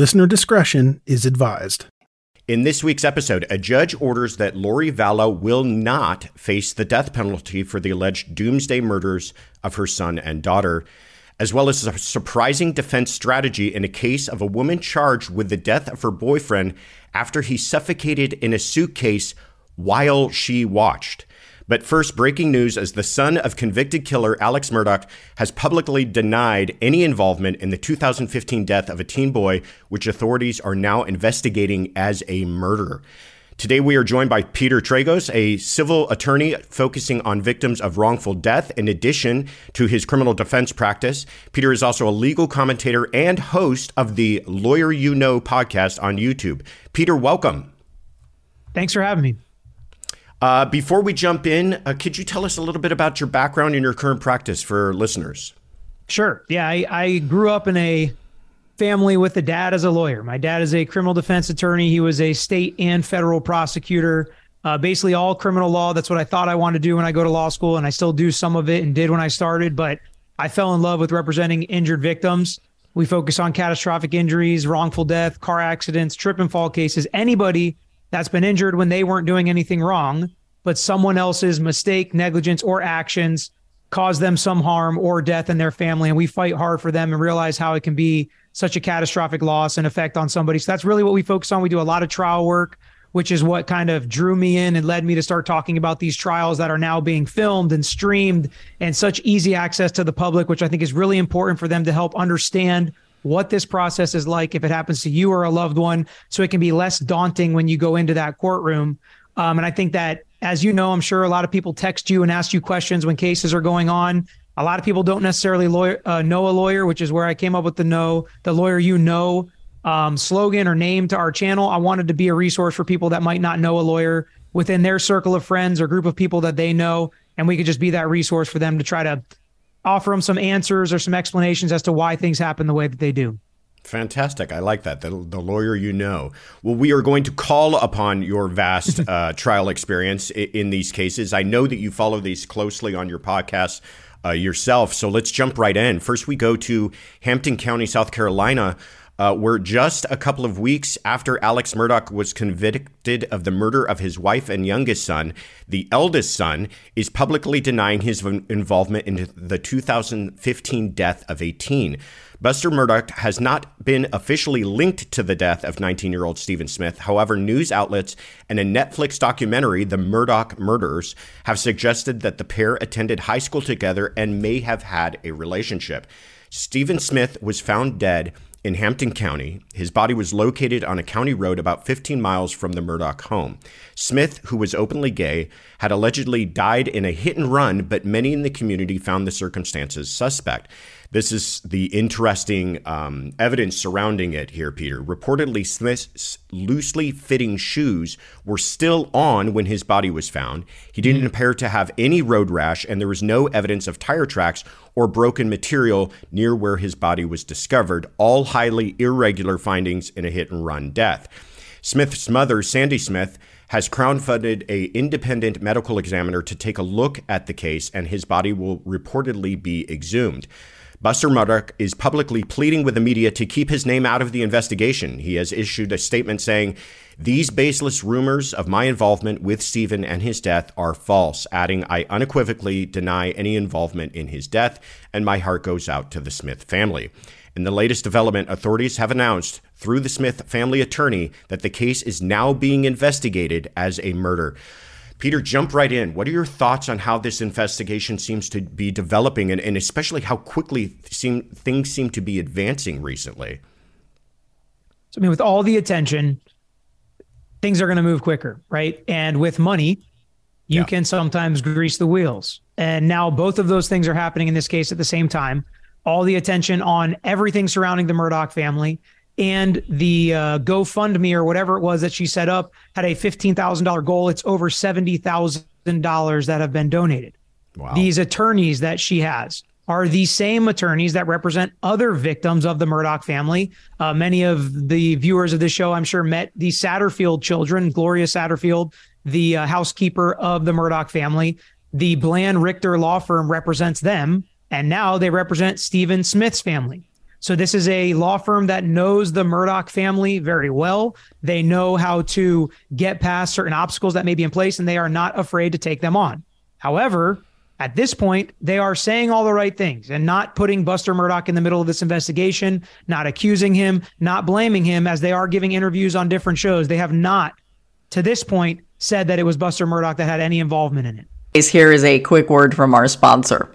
Listener discretion is advised. In this week's episode, a judge orders that Lori Vallow will not face the death penalty for the alleged doomsday murders of her son and daughter, as well as a surprising defense strategy in a case of a woman charged with the death of her boyfriend after he suffocated in a suitcase while she watched. But first, breaking news as the son of convicted killer Alex Murdaugh has publicly denied any involvement in the 2015 death of a teen boy, which authorities are now investigating as a murder. Today, we are joined by Peter Tragos, a civil attorney focusing on victims of wrongful death, in addition to his criminal defense practice. Peter is also a legal commentator and host of the Lawyer You Know podcast on YouTube. Peter, welcome. Thanks for having me. Uh, before we jump in, uh, could you tell us a little bit about your background and your current practice for listeners? Sure. Yeah, I, I grew up in a family with a dad as a lawyer. My dad is a criminal defense attorney. He was a state and federal prosecutor. Uh, basically, all criminal law. That's what I thought I wanted to do when I go to law school, and I still do some of it and did when I started. But I fell in love with representing injured victims. We focus on catastrophic injuries, wrongful death, car accidents, trip and fall cases. Anybody that's been injured when they weren't doing anything wrong, but someone else's mistake, negligence, or actions caused them some harm or death in their family. And we fight hard for them and realize how it can be such a catastrophic loss and effect on somebody. So that's really what we focus on. We do a lot of trial work, which is what kind of drew me in and led me to start talking about these trials that are now being filmed and streamed and such easy access to the public, which I think is really important for them to help understand what this process is like if it happens to you or a loved one, so it can be less daunting when you go into that courtroom. Um, and I think that, as you know, I'm sure a lot of people text you and ask you questions when cases are going on. A lot of people don't necessarily lawyer, uh, know a lawyer, which is where I came up with the know the lawyer you know um, slogan or name to our channel. I wanted to be a resource for people that might not know a lawyer within their circle of friends or group of people that they know, and we could just be that resource for them to try to offer them some answers or some explanations as to why things happen the way that they do. Fantastic. I like that. The, the lawyer you know. Well, we are going to call upon your vast uh, trial experience in, in, these cases. I know that you follow these closely on your podcast uh, yourself. So let's jump right in. First, we go to Hampton County, South Carolina, uh, where just a couple of weeks after Alex Murdaugh was convicted of the murder of his wife and youngest son, the eldest son is publicly denying his involvement in the 2015 death of a teen. Buster Murdaugh has not been officially linked to the death of 19 year old Stephen Smith. However, news outlets and a Netflix documentary, The Murdaugh Murders, have suggested that the pair attended high school together and may have had a relationship. Stephen Smith was found dead in Hampton County. His body was located on a county road about 15 miles from the Murdaugh home. Smith, who was openly gay, had allegedly died in a hit and run, but many in the community found the circumstances suspect. This is the interesting um, evidence surrounding it here, Peter. Reportedly, Smith's loosely fitting shoes were still on when his body was found. He didn't mm. appear to have any road rash, and there was no evidence of tire tracks or broken material near where his body was discovered, all highly irregular findings in a hit and run death. Smith's mother, Sandy Smith, has crowdfunded a independent medical examiner to take a look at the case and his body will reportedly be exhumed. Buster Murdaugh is publicly pleading with the media to keep his name out of the investigation. He has issued a statement saying, These baseless rumors of my involvement with Stephen and his death are false, adding, I unequivocally deny any involvement in his death, and my heart goes out to the Smith family. In the latest development, authorities have announced through the Smith family attorney that the case is now being investigated as a murder. Peter, jump right in. What are your thoughts on how this investigation seems to be developing and, and especially how quickly seem, things seem to be advancing recently? So, I mean, with all the attention, things are going to move quicker, right? And with money, you yeah. can sometimes grease the wheels. And now both of those things are happening in this case at the same time. All the attention on everything surrounding the Murdaugh family and the uh, GoFundMe or whatever it was that she set up had a $15,000 goal. It's over $70,000 that have been donated. Wow. These attorneys that she has are the same attorneys that represent other victims of the Murdaugh family. Uh, many of the viewers of this show, I'm sure, met the Satterfield children, Gloria Satterfield, the uh, housekeeper of the Murdaugh family. The Bland Richter law firm represents them, and now they represent Stephen Smith's family. So this is a law firm that knows the Murdaugh family very well. They know how to get past certain obstacles that may be in place, and they are not afraid to take them on. However, at this point, they are saying all the right things and not putting Buster Murdaugh in the middle of this investigation, not accusing him, not blaming him as they are giving interviews on different shows. They have not, to this point, said that it was Buster Murdaugh that had any involvement in it. Here is a quick word from our sponsor.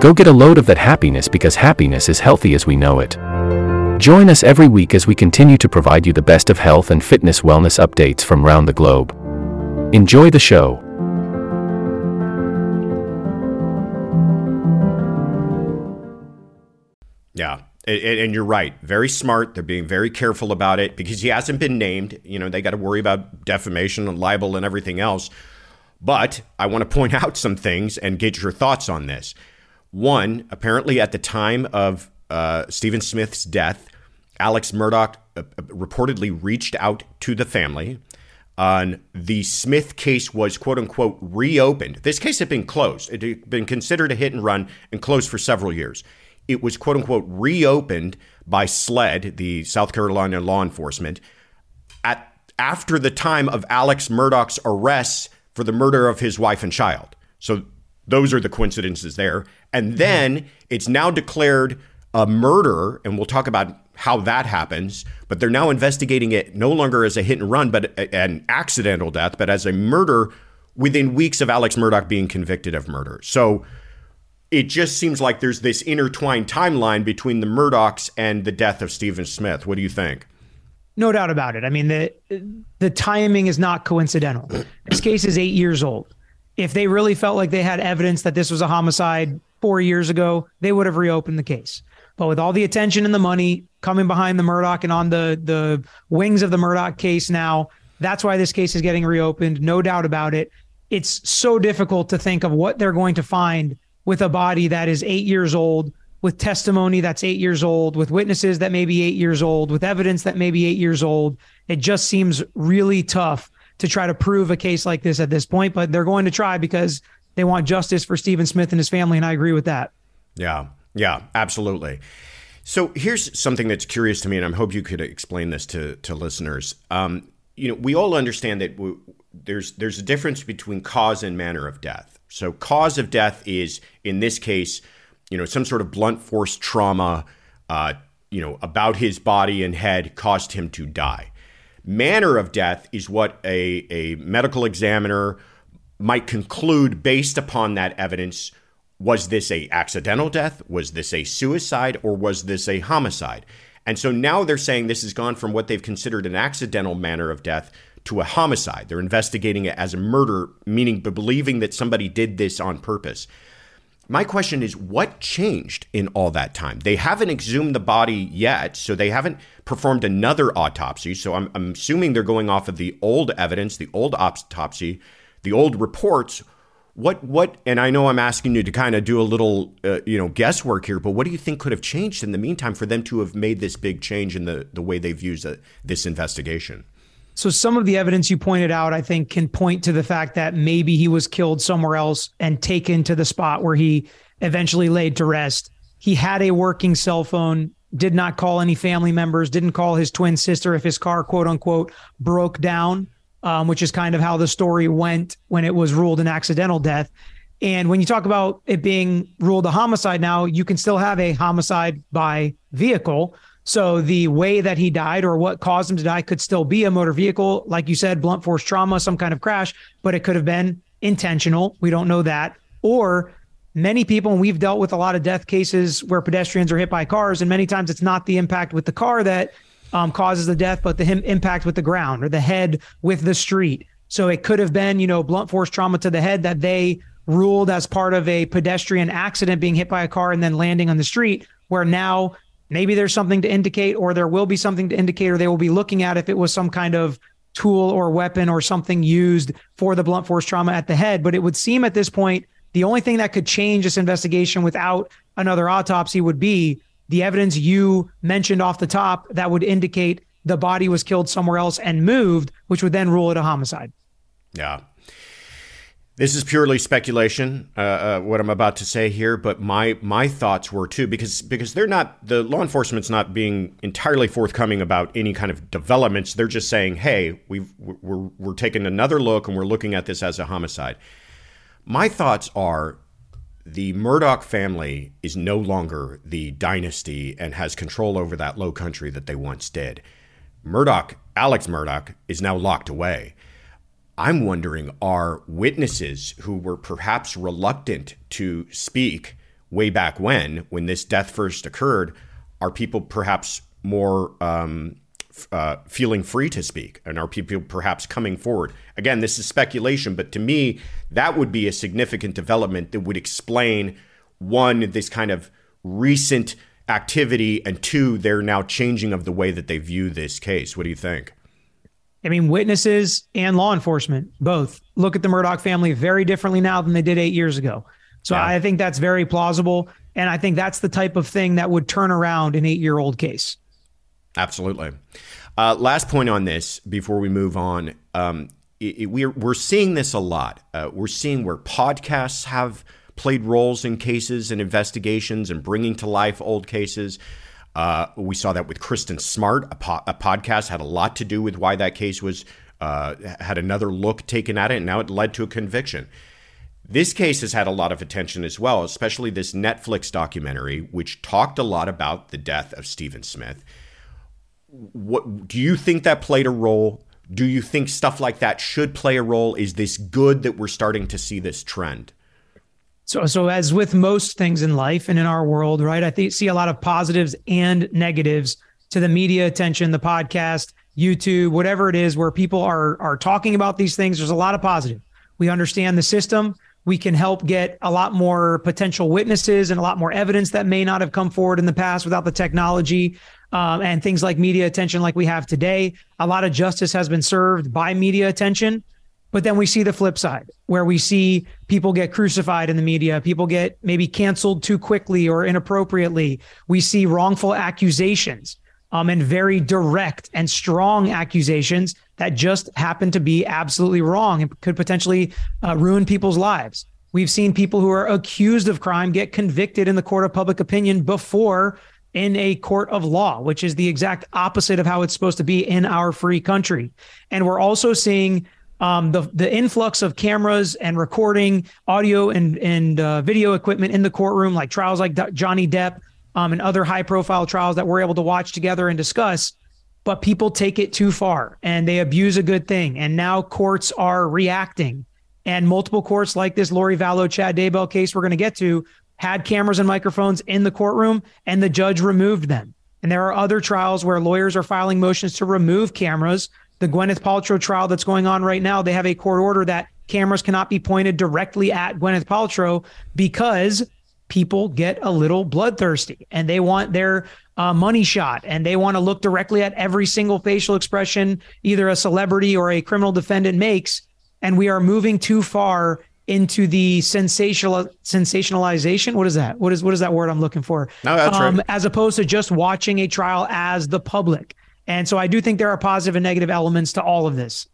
Go get a load of that happiness because happiness is healthy as we know it. Join us every week as we continue to provide you the best of health and fitness wellness updates from around the globe. Enjoy the show. Yeah. And you're right. Very smart. They're being very careful about it because he hasn't been named. You know, they got to worry about defamation and libel and everything else. But I want to point out some things and get your thoughts on this. One, apparently at the time of uh, Stephen Smith's death, Alex Murdaugh uh, reportedly reached out to the family the Smith case was quote unquote reopened. This case had been closed. It had been considered a hit and run and closed for several years. It was quote unquote reopened by SLED, the South Carolina law enforcement, at after the time of Alex Murdaugh's arrests for the murder of his wife and child. So those are the coincidences there. And then it's now declared a murder, and we'll talk about how that happens, but they're now investigating it no longer as a hit and run, but an accidental death, but as a murder within weeks of Alex Murdaugh being convicted of murder. So it just seems like there's this intertwined timeline between the Murdaughs and the death of Stephen Smith. What do you think? No doubt about it. I mean, the the timing is not coincidental. This case is eight years old. If they really felt like they had evidence that this was a homicide four years ago, they would have reopened the case. But with all the attention and the money coming behind the Murdaugh and on the the wings of the Murdaugh case now, that's why this case is getting reopened. No doubt about it. It's so difficult to think of what they're going to find with a body that is eight years old, with testimony that's eight years old, with witnesses that may be eight years old, with evidence that may be eight years old. It just seems really tough to try to prove a case like this at this point, but they're going to try because they want justice for Stephen Smith and his family. And I agree with that. Yeah. Yeah, absolutely. So here's something that's curious to me, and I hope you could explain this to to listeners. Um, you know, we all understand that we, there's there's a difference between cause and manner of death. So cause of death is in this case, you know, some sort of blunt force trauma, uh, you know, about his body and head caused him to die. Manner of death is what a a medical examiner might conclude based upon that evidence was this a accidental death? Was this a suicide or was this a homicide? And so now they're saying this has gone from what they've considered an accidental manner of death to a homicide. They're investigating it as a murder, meaning believing that somebody did this on purpose. My question is what changed in all that time? They haven't exhumed the body yet, so they haven't performed another autopsy. So I'm, I'm assuming they're going off of the old evidence, the old autopsy, the old reports. What what? And I know I'm asking you to kind of do a little, uh, you know, guesswork here. But what do you think could have changed in the meantime for them to have made this big change in the the way they've used uh, this investigation? So some of the evidence you pointed out, I think, can point to the fact that maybe he was killed somewhere else and taken to the spot where he eventually laid to rest. He had a working cell phone, did not call any family members, didn't call his twin sister if his car, quote unquote, broke down, um, which is kind of how the story went when it was ruled an accidental death. And when you talk about it being ruled a homicide now, you can still have a homicide by vehicle. So the way that he died or what caused him to die could still be a motor vehicle, like you said, blunt force trauma, some kind of crash, but it could have been intentional. We don't know that. Or many people, and we've dealt with a lot of death cases where pedestrians are hit by cars, and many times it's not the impact with the car that um, causes the death, but the him- impact with the ground or the head with the street. So it could have been, you know, blunt force trauma to the head that they ruled as part of a pedestrian accident being hit by a car and then landing on the street, where now maybe there's something to indicate, or there will be something to indicate, or they will be looking at if it was some kind of tool or weapon or something used for the blunt force trauma at the head. But it would seem at this point, the only thing that could change this investigation without another autopsy would be the evidence you mentioned off the top that would indicate the body was killed somewhere else and moved, which would then rule it a homicide. Yeah. This is purely speculation, uh, uh, what I'm about to say here, but my my thoughts were too because because they're not the law enforcement's not being entirely forthcoming about any kind of developments. They're just saying, "Hey, we've we're we're taking another look and we're looking at this as a homicide." My thoughts are the Murdaugh family is no longer the dynasty and has control over that low country that they once did. Murdaugh, Alex Murdaugh, is now locked away. I'm wondering are witnesses who were perhaps reluctant to speak way back when, when this death first occurred, are people perhaps more um, uh, feeling free to speak? And are people perhaps coming forward? Again, this is speculation, but to me, that would be a significant development that would explain one, this kind of recent activity, and two, their now changing of the way that they view this case. What do you think? I mean, witnesses and law enforcement both look at the Murdaugh family very differently now than they did eight years ago. So yeah. I think that's very plausible. And I think that's the type of thing that would turn around an eight year old case. Absolutely. Uh, last point on this before we move on. Um, it, it, we're, we're seeing this a lot. Uh, we're seeing where podcasts have played roles in cases and investigations and bringing to life old cases. Uh, we saw that with Kristin Smart. A, po- a, podcast had a lot to do with why that case was uh, had another look taken at it, and now it led to a conviction. This case has had a lot of attention as well, especially this Netflix documentary, which talked a lot about the death of Stephen Smith. What do you think that played a role? Do you think stuff like that should play a role? Is this good that we're starting to see this trend? So, so as with most things in life and in our world, right? I see a lot of positives and negatives to the media attention, the podcast, YouTube, whatever it is, where people are are talking about these things. There's a lot of positive. We understand the system. We can help get a lot more potential witnesses and a lot more evidence that may not have come forward in the past without the technology um, and things like media attention, like we have today. A lot of justice has been served by media attention. But then we see the flip side where we see people get crucified in the media, people get maybe canceled too quickly or inappropriately. We see wrongful accusations um, and very direct and strong accusations that just happen to be absolutely wrong and could potentially uh, ruin people's lives. We've seen people who are accused of crime get convicted in the court of public opinion before in a court of law, which is the exact opposite of how it's supposed to be in our free country. And we're also seeing um, the the influx of cameras and recording audio and and uh, video equipment in the courtroom, like trials like D- Johnny Depp um, and other high profile trials that we're able to watch together and discuss. But people take it too far and they abuse a good thing. And now courts are reacting. And multiple courts like this Lori Vallow, Chad Daybell case we're going to get to had cameras and microphones in the courtroom and the judge removed them. And there are other trials where lawyers are filing motions to remove cameras. The Gwyneth Paltrow trial that's going on right now, they have a court order that cameras cannot be pointed directly at Gwyneth Paltrow because people get a little bloodthirsty and they want their uh, money shot and they want to look directly at every single facial expression either a celebrity or a criminal defendant makes. And we are moving too far into the sensational sensationalization. What is that? What is what is that word I'm looking for? No, that's um, right. As opposed to just watching a trial as the public. And so I do think there are positive and negative elements to all of this.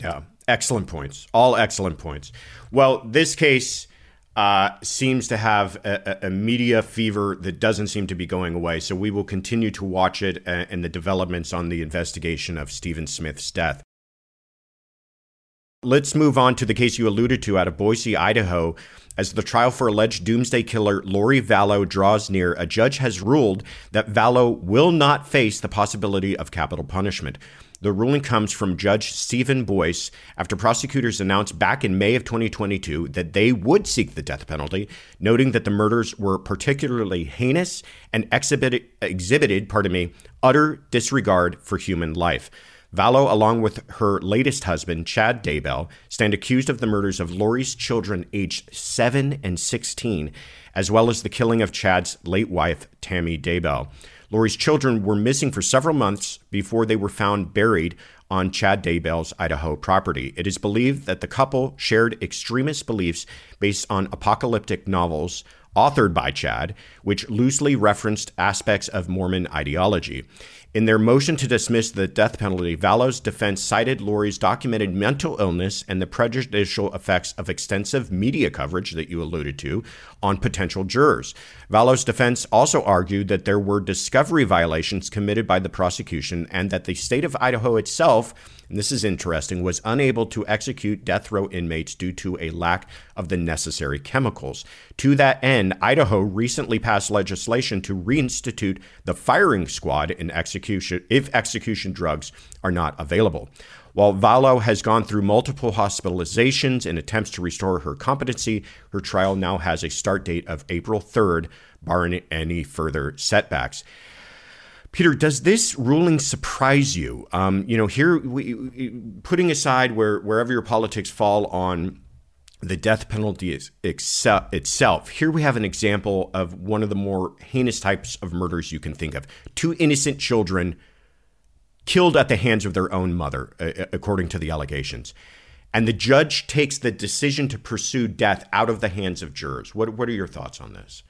Yeah, excellent points. All excellent points. Well, this case uh, seems to have a, a, media fever that doesn't seem to be going away. So we will continue to watch it and, and the developments on the investigation of Stephen Smith's death. Let's move on to the case you alluded to out of Boise, Idaho. As the trial for alleged doomsday killer Lori Vallow draws near, a judge has ruled that Vallow will not face the possibility of capital punishment. The ruling comes from Judge Steven Boyce after prosecutors announced back in May of 2022 that they would seek the death penalty, noting that the murders were particularly heinous and exhibited, exhibited pardon me, utter disregard for human life. Vallow, along with her latest husband, Chad Daybell, stand accused of the murders of Lori's children aged 7 and 16, as well as the killing of Chad's late wife, Tammy Daybell. Lori's children were missing for several months before they were found buried on Chad Daybell's Idaho property. It is believed that the couple shared extremist beliefs based on apocalyptic novels authored by Chad, which loosely referenced aspects of Mormon ideology. In their motion to dismiss the death penalty, Vallow's defense cited Lori's documented mental illness and the prejudicial effects of extensive media coverage that you alluded to on potential jurors. Vallow's defense also argued that there were discovery violations committed by the prosecution and that the state of Idaho itself and this is interesting, was unable to execute death row inmates due to a lack of the necessary chemicals. To that end, Idaho recently passed legislation to reinstitute the firing squad in execution if execution drugs are not available. While Vallow has gone through multiple hospitalizations in attempts to restore her competency, her trial now has a start date of April 3rd, barring any further setbacks. Peter, does this ruling surprise you? Um, you know, here, we, putting aside where wherever your politics fall on the death penalty itself, here we have an example of one of the more heinous types of murders you can think of. Two innocent children killed at the hands of their own mother, according to the allegations. And the judge takes the decision to pursue death out of the hands of jurors. What, what are your thoughts on this?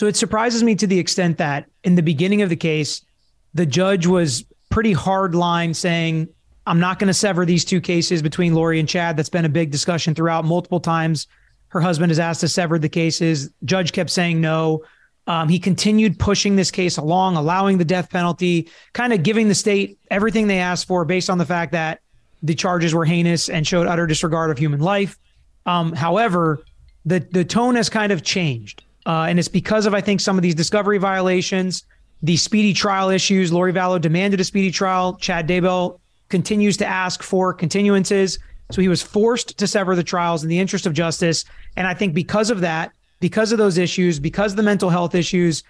So it surprises me to the extent that in the beginning of the case, the judge was pretty hard line saying, I'm not going to sever these two cases between Lori and Chad. That's been a big discussion throughout multiple times. Her husband has asked to sever the cases. Judge kept saying no. Um, he continued pushing this case along, allowing the death penalty, kind of giving the state everything they asked for based on the fact that the charges were heinous and showed utter disregard of human life. Um, however, the the tone has kind of changed. Uh, and it's because of, I think, some of these discovery violations, the speedy trial issues. Lori Vallow demanded a speedy trial. Chad Daybell continues to ask for continuances. So he was forced to sever the trials in the interest of justice. And I think because of that, because of those issues, because of the mental health issues,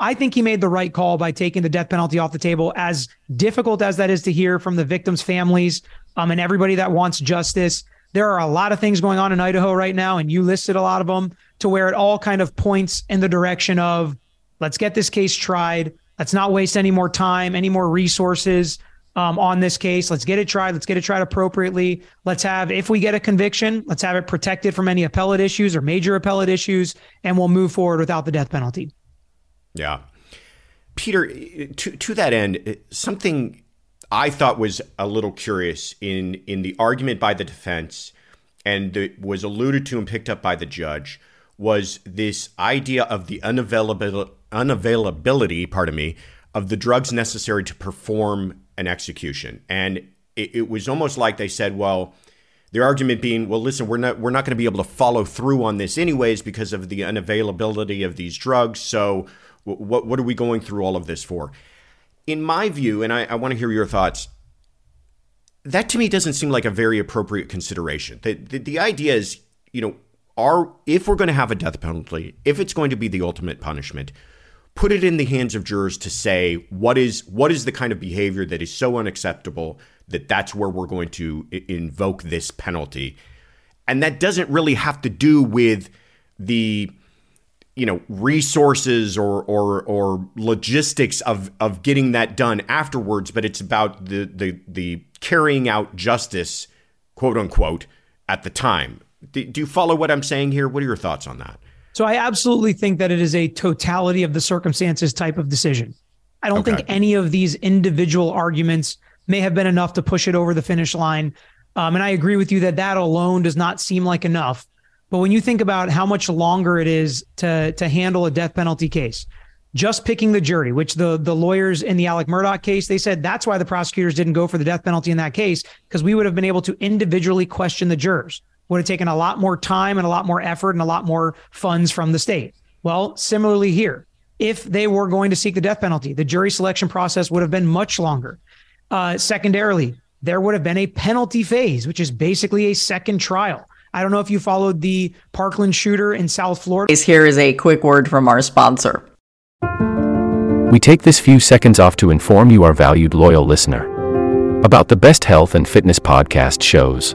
I think he made the right call by taking the death penalty off the table. As difficult as that is to hear from the victims' families um, and everybody that wants justice, there are a lot of things going on in Idaho right now, and you listed a lot of them to where it all kind of points in the direction of let's get this case tried. Let's not waste any more time, any more resources um, on this case. Let's get it tried. Let's get it tried appropriately. Let's have, if we get a conviction, let's have it protected from any appellate issues or major appellate issues, and we'll move forward without the death penalty. Yeah. Peter, to, to that end, something I thought was a little curious in in the argument by the defense, and it was alluded to and picked up by the judge, was this idea of the unavailability, unavailability, pardon me, of the drugs necessary to perform an execution, and it, it was almost like they said, well. The argument being, well, listen, we're not we're not going to be able to follow through on this anyways because of the unavailability of these drugs. So, what what are we going through all of this for? in my view, and I, I want to hear your thoughts, that to me doesn't seem like a very appropriate consideration. The, the, the idea is, you know, are if we're going to have a death penalty, if it's going to be the ultimate punishment, put it in the hands of jurors to say what is what is the kind of behavior that is so unacceptable that that's where we're going to invoke this penalty. And that doesn't really have to do with the you know resources or or or logistics of of getting that done afterwards but it's about the the the carrying out justice quote unquote at the time do, do you follow what i'm saying here what are your thoughts on that So I absolutely think that it is a totality of the circumstances type of decision. I don't Okay. think any of these individual arguments may have been enough to push it over the finish line. Um, and I agree with you that that alone does not seem like enough. But when you think about how much longer it is to to handle a death penalty case, just picking the jury, which the the lawyers in the Alec Murdaugh case, they said that's why the prosecutors didn't go for the death penalty in that case because we would have been able to individually question the jurors. Would have taken a lot more time and a lot more effort and a lot more funds from the state. Well, similarly here, if they were going to seek the death penalty, the jury selection process would have been much longer. Uh, secondarily, there would have been a penalty phase, which is basically a second trial. I don't know if you followed the Parkland shooter in South Florida. Here is a quick word from our sponsor. We take this few seconds off to inform you, our valued loyal listener, about the best health and fitness podcast shows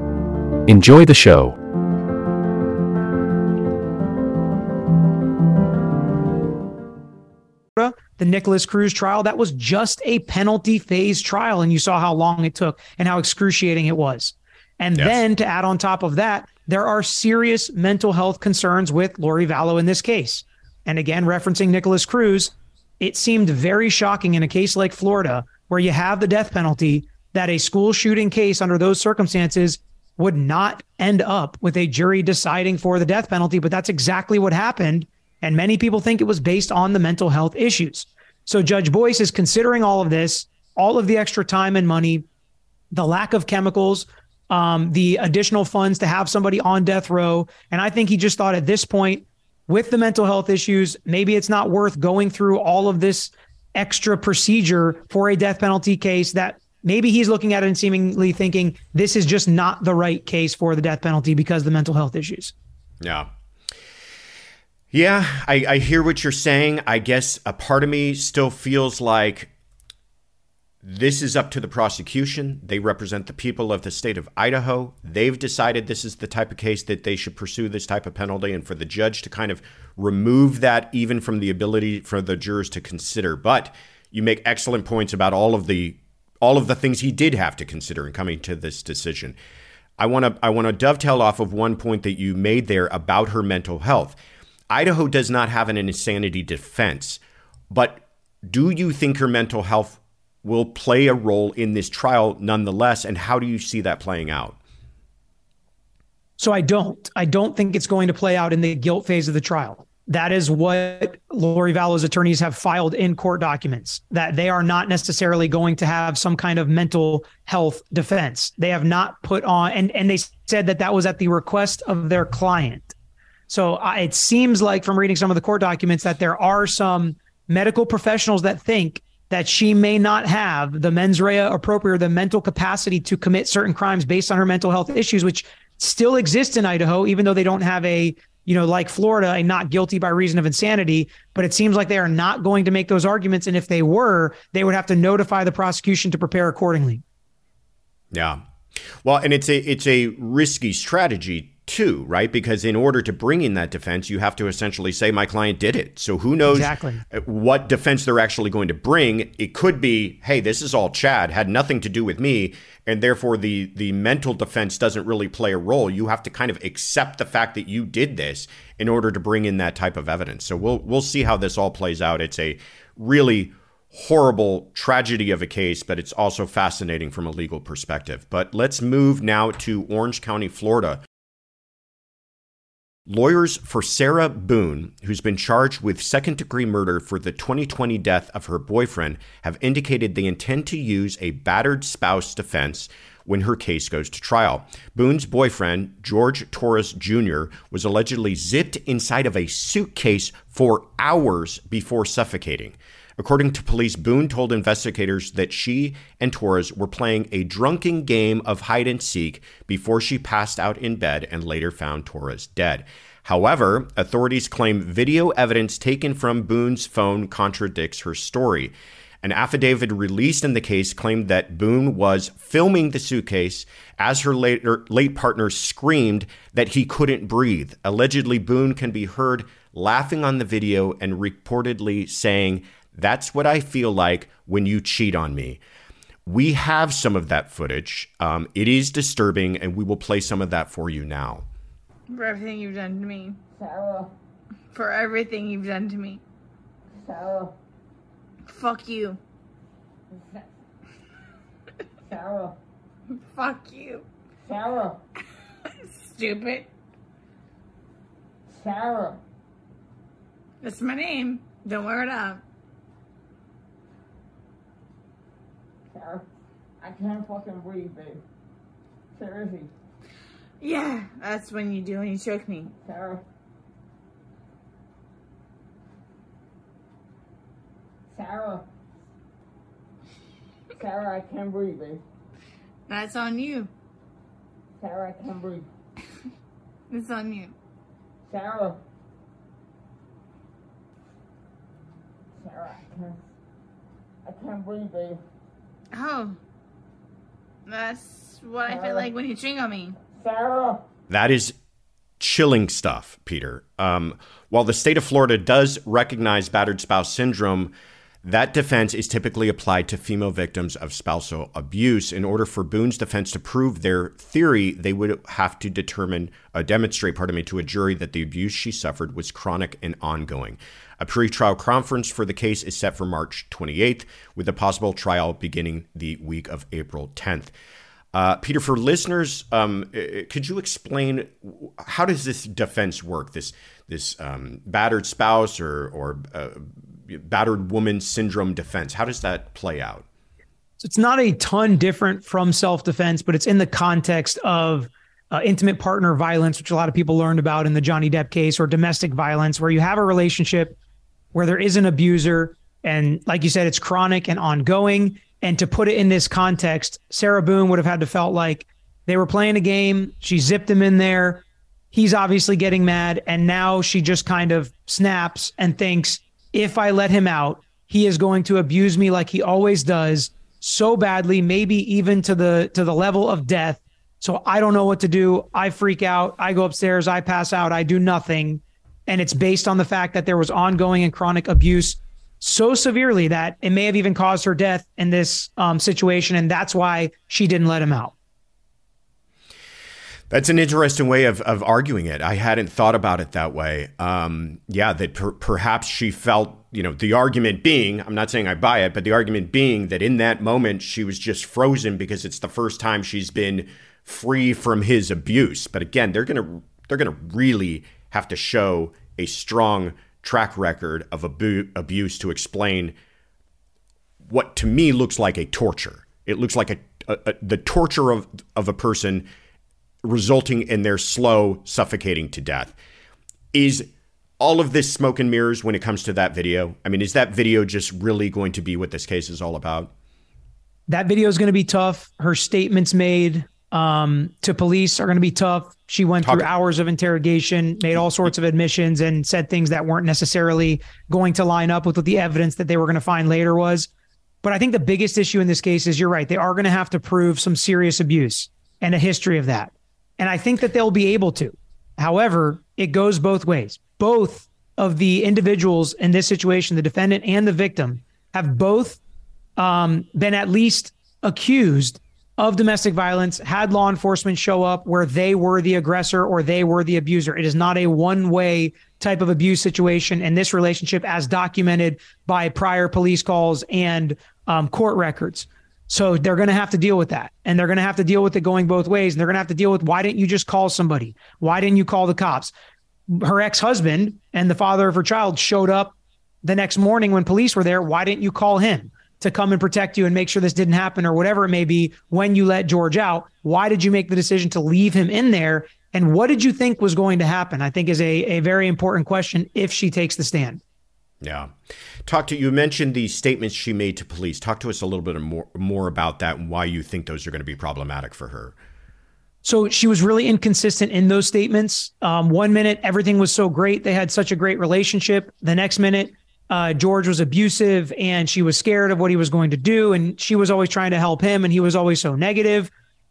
Enjoy the show. the Nikolas Cruz trial, that was just a penalty phase trial. And you saw how long it took and how excruciating it was. And Yes. then to add on top of that, there are serious mental health concerns with Lori Vallow in this case. And again, referencing Nikolas Cruz, it seemed very shocking in a case like Florida, where you have the death penalty, that a school shooting case under those circumstances would not end up with a jury deciding for the death penalty. But that's exactly what happened. And many people think it was based on the mental health issues. So Judge Boyce is considering all of this, all of the extra time and money, the lack of chemicals, um, the additional funds to have somebody on death row. And I think he just thought at this point, with the mental health issues, maybe it's not worth going through all of this extra procedure for a death penalty case that maybe he's looking at it and seemingly thinking this is just not the right case for the death penalty because of the mental health issues. Yeah. Yeah, I, I hear what you're saying. I guess a part of me still feels like this is up to the prosecution. They represent the people of the state of Idaho. They've decided this is the type of case that they should pursue this type of penalty, and for the judge to kind of remove that even from the ability for the jurors to consider. But you make excellent points about all of the all of the things he did have to consider in coming to this decision. I want to I want to dovetail off of one point that you made there about her mental health. Idaho does not have an insanity defense, but do you think her mental health will play a role in this trial nonetheless and how do you see that playing out? So I don't. I don't think it's going to play out in the guilt phase of the trial. That is what Lori Vallow's attorneys have filed in court documents that they are not necessarily going to have some kind of mental health defense. They have not put on, and, and they said that that was at the request of their client. So uh, it seems like from reading some of the court documents that there are some medical professionals that think that she may not have the mens rea appropriate, the mental capacity to commit certain crimes based on her mental health issues, which still exist in Idaho, even though they don't have a, you know, like Florida, a not guilty by reason of insanity. But it seems like they are not going to make those arguments. And if they were, they would have to notify the prosecution to prepare accordingly. Yeah. Well, and it's a it's a risky strategy too, right? Because in order to bring in that defense, you have to essentially say my client did it. So who knows Exactly. Uh, what defense they're actually going to bring? It could be, hey, this is all Chad, had nothing to do with me, and therefore the the mental defense doesn't really play a role. You have to kind of accept the fact that you did this in order to bring in that type of evidence. So we'll we'll see how this all plays out. It's a really horrible tragedy of a case, but it's also fascinating from a legal perspective. But let's move now to Orange County, Florida. Lawyers for Sarah Boone, who's been charged with second degree murder for the 2020 death of her boyfriend, have indicated they intend to use a battered spouse defense when her case goes to trial. Boone's boyfriend, George Torres Jr., was allegedly zipped inside of a suitcase for hours before suffocating. According to police, Boone told investigators that she and Torres were playing a drunken game of hide and seek before she passed out in bed and later found Torres dead. However, authorities claim video evidence taken from Boone's phone contradicts her story. An affidavit released in the case claimed that Boone was filming the suitcase as her late, late partner screamed that he couldn't breathe. Allegedly, Boone can be heard laughing on the video and reportedly saying, That's what I feel like when you cheat on me. We have some of that footage. Um, it is disturbing, and we will play some of that for you now. For everything you've done to me. Sarah. For everything you've done to me. Sarah. Fuck you. Sarah. Fuck you. Sarah. Stupid. Sarah. That's my name. Don't wear it up. Sarah. I can't fucking breathe, babe. Seriously. Yeah, that's when you do when you choke me. Sarah. Sarah. Sarah, I can't breathe, babe. That's on you. Sarah, I can't breathe. It's on you. Sarah. Sarah, I can't. I can't breathe, babe. Oh. That's what I feel like when you ching on me. Sarah. That is chilling stuff, Peter. Um, while the state of Florida does recognize battered spouse syndrome, that defense is typically applied to female victims of spousal abuse. In order for Boone's defense to prove their theory, they would have to determine, uh, demonstrate, pardon me, to a jury that the abuse she suffered was chronic and ongoing. A pretrial conference for the case is set for March 28th, with a possible trial beginning the week of April 10th. Uh, Peter, for listeners, um, uh, could you explain how does this defense work? This this um, battered spouse or or uh, battered woman syndrome defense. How does that play out? It's not a ton different from self defense, but it's in the context of uh, intimate partner violence, which a lot of people learned about in the Johnny Depp case, or domestic violence, where you have a relationship where there is an abuser. And like you said, it's chronic and ongoing. And to put it in this context, Sarah Boone would have had to felt like they were playing a game. She zipped him in there. He's obviously getting mad. And now she just kind of snaps and thinks, if I let him out, he is going to abuse me like he always does so badly, maybe even to the to the level of death. So I don't know what to do. I freak out. I go upstairs. I pass out. I do nothing. And it's based on the fact that there was ongoing and chronic abuse so severely that it may have even caused her death in this um, situation. And that's why she didn't let him out. That's an interesting way of, of arguing it. I hadn't thought about it that way. Um, yeah, that per- perhaps she felt, you know, the argument being, I'm not saying I buy it, but the argument being that in that moment she was just frozen because it's the first time she's been free from his abuse. But again, they're gonna they're gonna really have to show a strong track record of abu- abuse to explain what to me looks like a torture. It looks like a, a, a the torture of of a person resulting in their slow suffocating to death. Is all of this smoke and mirrors when it comes to that video? I mean, is that video just really going to be what this case is all about? That video is going to be tough. Her statements made um, to police are going to be tough. She went Talk- through hours of interrogation, made all sorts of admissions, and said things that weren't necessarily going to line up with what the evidence that they were going to find later was. But I think the biggest issue in this case is you're right. They are going to have to prove some serious abuse and a history of that. And I think that they'll be able to. However, it goes both ways. Both of the individuals in this situation, the defendant and the victim, have both um, been at least accused of domestic violence, had law enforcement show up where they were the aggressor or they were the abuser. It is not a one way type of abuse situation in this relationship, as documented by prior police calls and um, court records. So they're going to have to deal with that. And they're going to have to deal with it going both ways. And they're going to have to deal with why didn't you just call somebody? Why didn't you call the cops? Her ex husband and the father of her child showed up the next morning when police were there. Why didn't you call him to come and protect you and make sure this didn't happen or whatever it may be when you let George out? Why did you make the decision to leave him in there? And what did you think was going to happen? I think is a, a very important question if she takes the stand. Yeah. Talk to you mentioned the statements she made to police. Talk to us a little bit more more about that and why you think those are going to be problematic for her. So she was really inconsistent in those statements. Um, one minute everything was so great, they had such a great relationship. The next minute, uh, George was abusive and she was scared of what he was going to do, and she was always trying to help him, and he was always so negative.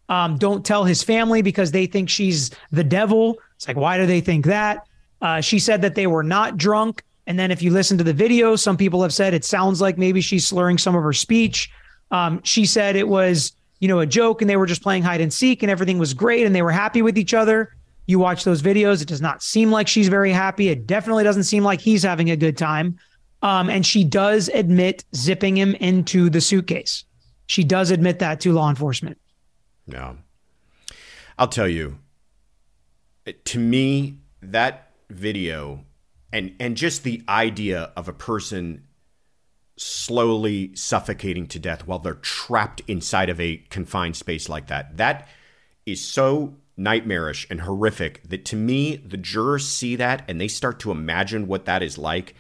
Um, don't tell his family because they think she's the devil. It's like, why do they think that? Uh, she said that they were not drunk. And then if you listen to the video, some people have said it sounds like maybe she's slurring some of her speech. Um, she said it was, you know, a joke and they were just playing hide and seek and everything was great and they were happy with each other. You watch those videos, it does not seem like she's very happy. It definitely doesn't seem like he's having a good time. Um, and she does admit zipping him into the suitcase. She does admit that to law enforcement. Yeah. I'll tell you, to me, that video and and just the idea of a person slowly suffocating to death while they're trapped inside of a confined space like that that is so nightmarish and horrific that to me the jurors see that and they start to imagine what that is like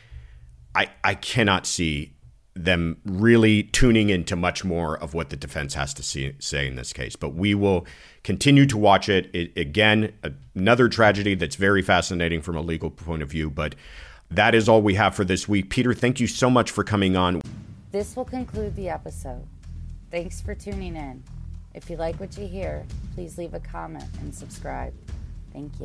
i i cannot see them really tuning into much more of what the defense has to see, say in this case. But we will continue to watch it. it. Again, another tragedy that's very fascinating from a legal point of view. But that is all we have for this week. Peter, thank you so much for coming on. This will conclude the episode. Thanks for tuning in. If you like what you hear, please leave a comment and subscribe. Thank you.